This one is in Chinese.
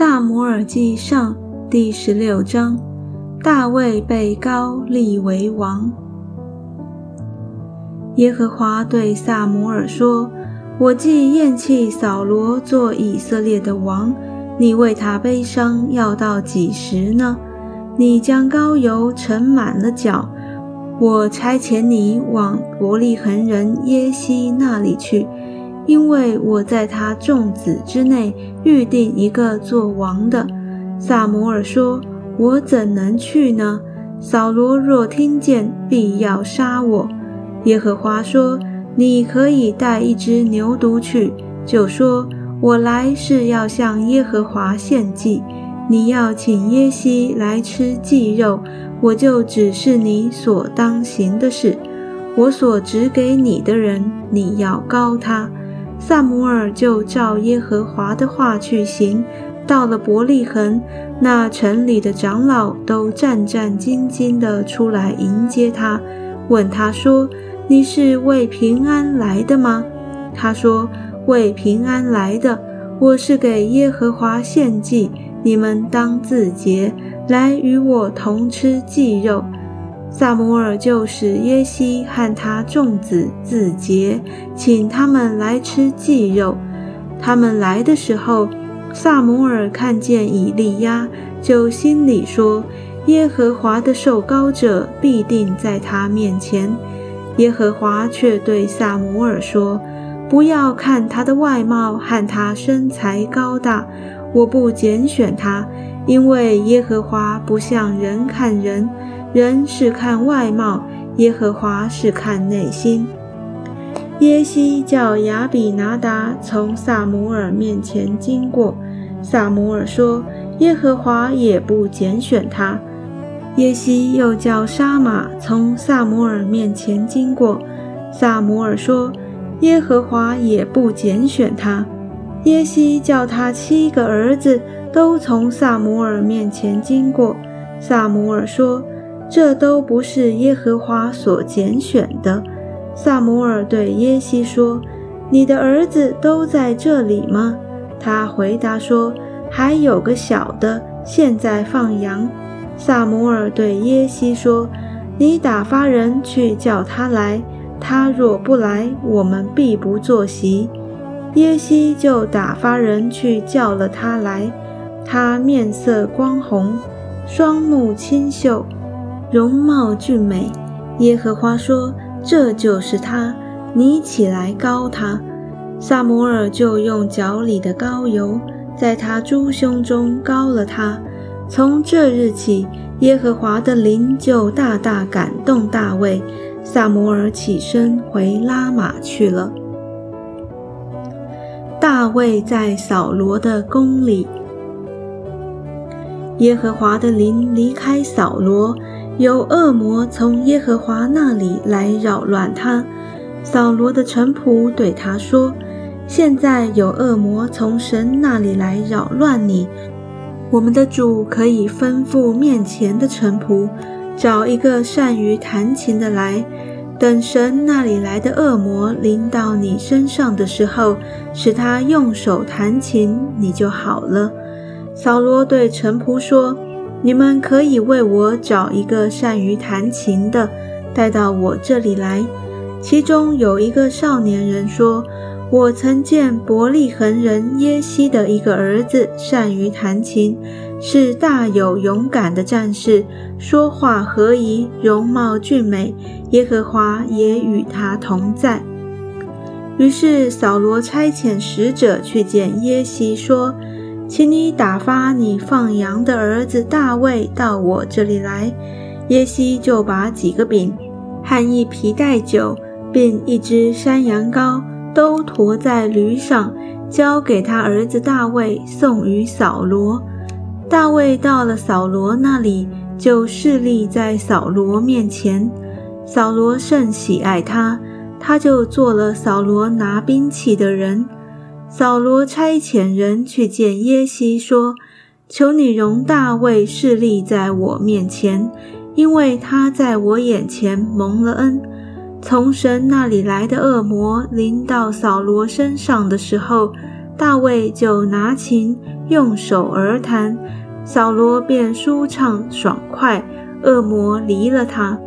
萨摩尔记上第十六章：大卫被高立为王。耶和华对萨摩尔说：“我既厌弃扫罗做以色列的王，你为他悲伤要到几时呢？你将膏油盛满了脚，我差遣你往伯利恒人耶西那里去。”因为我在他众子之内预定一个做王的，萨摩尔说：“我怎能去呢？扫罗若听见，必要杀我。”耶和华说：“你可以带一只牛犊去，就说：我来是要向耶和华献祭。你要请耶西来吃祭肉，我就指示你所当行的事。我所指给你的人，你要告他。”萨姆尔就照耶和华的话去行，到了伯利恒，那城里的长老都战战兢兢地出来迎接他，问他说：“你是为平安来的吗？”他说：“为平安来的，我是给耶和华献祭，你们当自洁，来与我同吃祭肉。”萨摩尔就使耶西和他众子自洁，请他们来吃祭肉。他们来的时候，萨摩尔看见以利亚，就心里说：“耶和华的受膏者必定在他面前。”耶和华却对萨摩尔说：“不要看他的外貌和他身材高大，我不拣选他，因为耶和华不像人看人。”人是看外貌，耶和华是看内心。耶西叫亚比拿达从萨摩尔面前经过，萨摩尔说：“耶和华也不拣选他。”耶西又叫沙马从萨摩尔面前经过，萨摩尔说：“耶和华也不拣选他。”耶西叫他七个儿子都从萨摩尔面前经过，萨摩尔说。这都不是耶和华所拣选的。萨摩尔对耶西说：“你的儿子都在这里吗？”他回答说：“还有个小的，现在放羊。”萨摩尔对耶西说：“你打发人去叫他来。他若不来，我们必不坐席。”耶西就打发人去叫了他来。他面色光红，双目清秀。容貌俊美，耶和华说：“这就是他，你起来膏他。”萨摩尔就用脚里的膏油，在他猪胸中膏了他。从这日起，耶和华的灵就大大感动大卫。萨摩尔起身回拉玛去了。大卫在扫罗的宫里，耶和华的灵离开扫罗。有恶魔从耶和华那里来扰乱他。扫罗的臣仆对他说：“现在有恶魔从神那里来扰乱你，我们的主可以吩咐面前的臣仆，找一个善于弹琴的来。等神那里来的恶魔临到你身上的时候，使他用手弹琴，你就好了。”扫罗对臣仆说。你们可以为我找一个善于弹琴的，带到我这里来。其中有一个少年人说：“我曾见伯利恒人耶西的一个儿子善于弹琴，是大有勇敢的战士，说话和宜，容貌俊美。耶和华也与他同在。”于是扫罗差遣使者去见耶西，说。请你打发你放羊的儿子大卫到我这里来。耶西就把几个饼和一皮带酒，并一只山羊羔，都驮在驴上，交给他儿子大卫送与扫罗。大卫到了扫罗那里，就侍立在扫罗面前。扫罗甚喜爱他，他就做了扫罗拿兵器的人。扫罗差遣人去见耶西，说：“求你容大卫侍立在我面前，因为他在我眼前蒙了恩。从神那里来的恶魔临到扫罗身上的时候，大卫就拿琴用手而弹，扫罗便舒畅爽快，恶魔离了他。